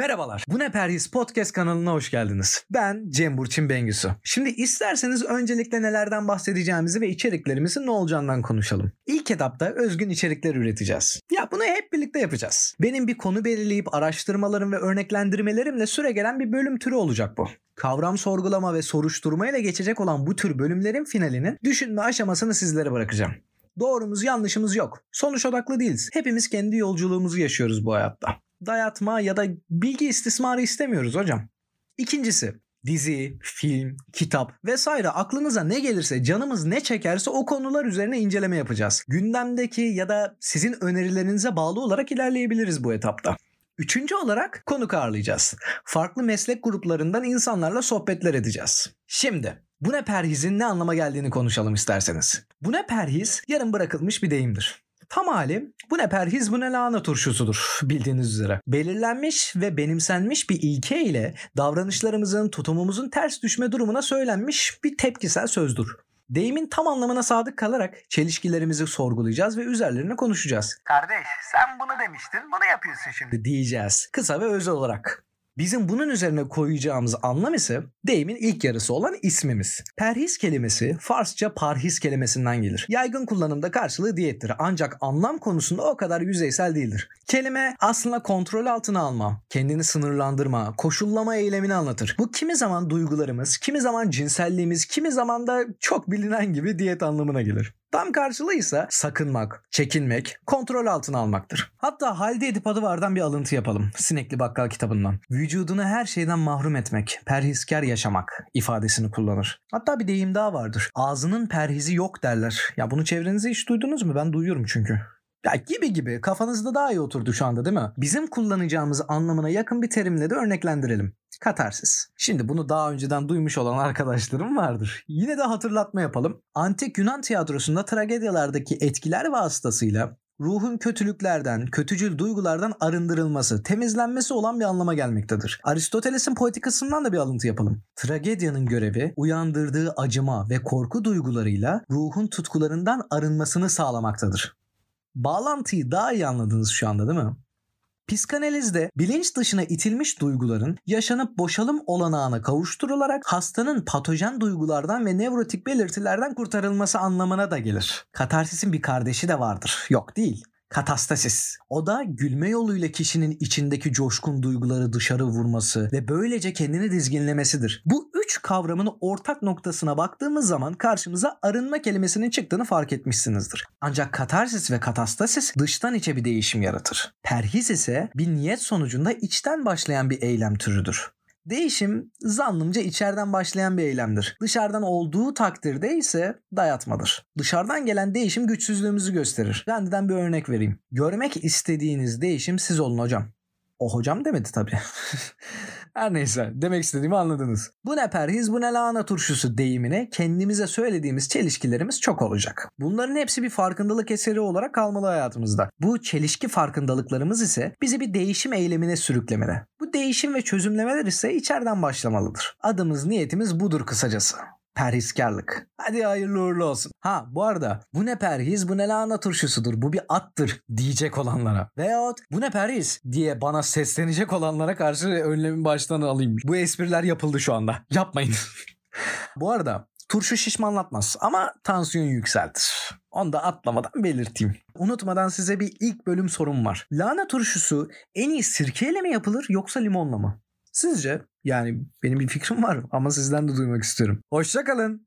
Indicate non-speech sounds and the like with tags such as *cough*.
Merhabalar. Bu ne Perhis Podcast kanalına hoş geldiniz. Ben Cem Burçin Bengüsü. Şimdi isterseniz öncelikle nelerden bahsedeceğimizi ve içeriklerimizin ne olacağından konuşalım. İlk etapta özgün içerikler üreteceğiz. Ya bunu hep birlikte yapacağız. Benim bir konu belirleyip araştırmalarım ve örneklendirmelerimle süre gelen bir bölüm türü olacak bu. Kavram sorgulama ve soruşturma ile geçecek olan bu tür bölümlerin finalinin düşünme aşamasını sizlere bırakacağım. Doğrumuz yanlışımız yok. Sonuç odaklı değiliz. Hepimiz kendi yolculuğumuzu yaşıyoruz bu hayatta. Dayatma ya da bilgi istismarı istemiyoruz hocam. İkincisi dizi, film, kitap vesaire aklınıza ne gelirse canımız ne çekerse o konular üzerine inceleme yapacağız. Gündemdeki ya da sizin önerilerinize bağlı olarak ilerleyebiliriz bu etapta. Üçüncü olarak konuk ağırlayacağız. Farklı meslek gruplarından insanlarla sohbetler edeceğiz. Şimdi bu ne perhizin ne anlama geldiğini konuşalım isterseniz. Bu ne perhiz yarım bırakılmış bir deyimdir. Tam hali bu ne perhiz bu ne lahana turşusudur bildiğiniz üzere. Belirlenmiş ve benimsenmiş bir ilke ile davranışlarımızın tutumumuzun ters düşme durumuna söylenmiş bir tepkisel sözdür. Deyimin tam anlamına sadık kalarak çelişkilerimizi sorgulayacağız ve üzerlerine konuşacağız. Kardeş sen bunu demiştin bunu yapıyorsun şimdi diyeceğiz. Kısa ve özel olarak. Bizim bunun üzerine koyacağımız anlam ise deyimin ilk yarısı olan ismimiz. Perhis kelimesi Farsça parhis kelimesinden gelir. Yaygın kullanımda karşılığı diyettir ancak anlam konusunda o kadar yüzeysel değildir. Kelime aslında kontrol altına alma, kendini sınırlandırma, koşullama eylemini anlatır. Bu kimi zaman duygularımız, kimi zaman cinselliğimiz, kimi zaman da çok bilinen gibi diyet anlamına gelir. Tam karşılığı ise sakınmak, çekinmek, kontrol altına almaktır. Hatta halde edip adı vardan bir alıntı yapalım. Sinekli Bakkal kitabından. Vücudunu her şeyden mahrum etmek, perhiskar yaşamak ifadesini kullanır. Hatta bir deyim daha vardır. Ağzının perhizi yok derler. Ya bunu çevrenize hiç duydunuz mu? Ben duyuyorum çünkü. Ya gibi gibi kafanızda daha iyi oturdu şu anda değil mi? Bizim kullanacağımız anlamına yakın bir terimle de örneklendirelim. Katarsis. Şimdi bunu daha önceden duymuş olan arkadaşlarım vardır. Yine de hatırlatma yapalım. Antik Yunan tiyatrosunda tragedyalardaki etkiler vasıtasıyla ruhun kötülüklerden, kötücül duygulardan arındırılması, temizlenmesi olan bir anlama gelmektedir. Aristoteles'in poetikasından da bir alıntı yapalım. Tragedyanın görevi uyandırdığı acıma ve korku duygularıyla ruhun tutkularından arınmasını sağlamaktadır. Bağlantıyı daha iyi anladınız şu anda değil mi? Psikanalizde bilinç dışına itilmiş duyguların yaşanıp boşalım olanağına kavuşturularak hastanın patojen duygulardan ve nevrotik belirtilerden kurtarılması anlamına da gelir. Katarsisin bir kardeşi de vardır. Yok değil katastasis. O da gülme yoluyla kişinin içindeki coşkun duyguları dışarı vurması ve böylece kendini dizginlemesidir. Bu üç kavramın ortak noktasına baktığımız zaman karşımıza arınma kelimesinin çıktığını fark etmişsinizdir. Ancak katarsis ve katastasis dıştan içe bir değişim yaratır. Perhis ise bir niyet sonucunda içten başlayan bir eylem türüdür. Değişim zannımca içeriden başlayan bir eylemdir. Dışarıdan olduğu takdirde ise dayatmadır. Dışarıdan gelen değişim güçsüzlüğümüzü gösterir. Rendiden bir örnek vereyim. Görmek istediğiniz değişim siz olun hocam. O hocam demedi tabii. *laughs* Her neyse demek istediğimi anladınız. Bu ne perhiz bu ne lahana turşusu deyimine kendimize söylediğimiz çelişkilerimiz çok olacak. Bunların hepsi bir farkındalık eseri olarak kalmalı hayatımızda. Bu çelişki farkındalıklarımız ise bizi bir değişim eylemine sürüklemeli. Bu değişim ve çözümlemeler ise içeriden başlamalıdır. Adımız niyetimiz budur kısacası perhiskarlık. Hadi hayırlı uğurlu olsun. Ha bu arada bu ne perhiz bu ne lahana turşusudur bu bir attır diyecek olanlara. Veyahut bu ne perhiz diye bana seslenecek olanlara karşı önlemi baştan alayım. Bu espriler yapıldı şu anda. Yapmayın. *laughs* bu arada turşu şişmanlatmaz ama tansiyon yükseltir. Onu da atlamadan belirteyim. Unutmadan size bir ilk bölüm sorum var. Lahana turşusu en iyi sirkeyle mi yapılır yoksa limonla mı? Sizce? Yani benim bir fikrim var ama sizden de duymak istiyorum. Hoşçakalın.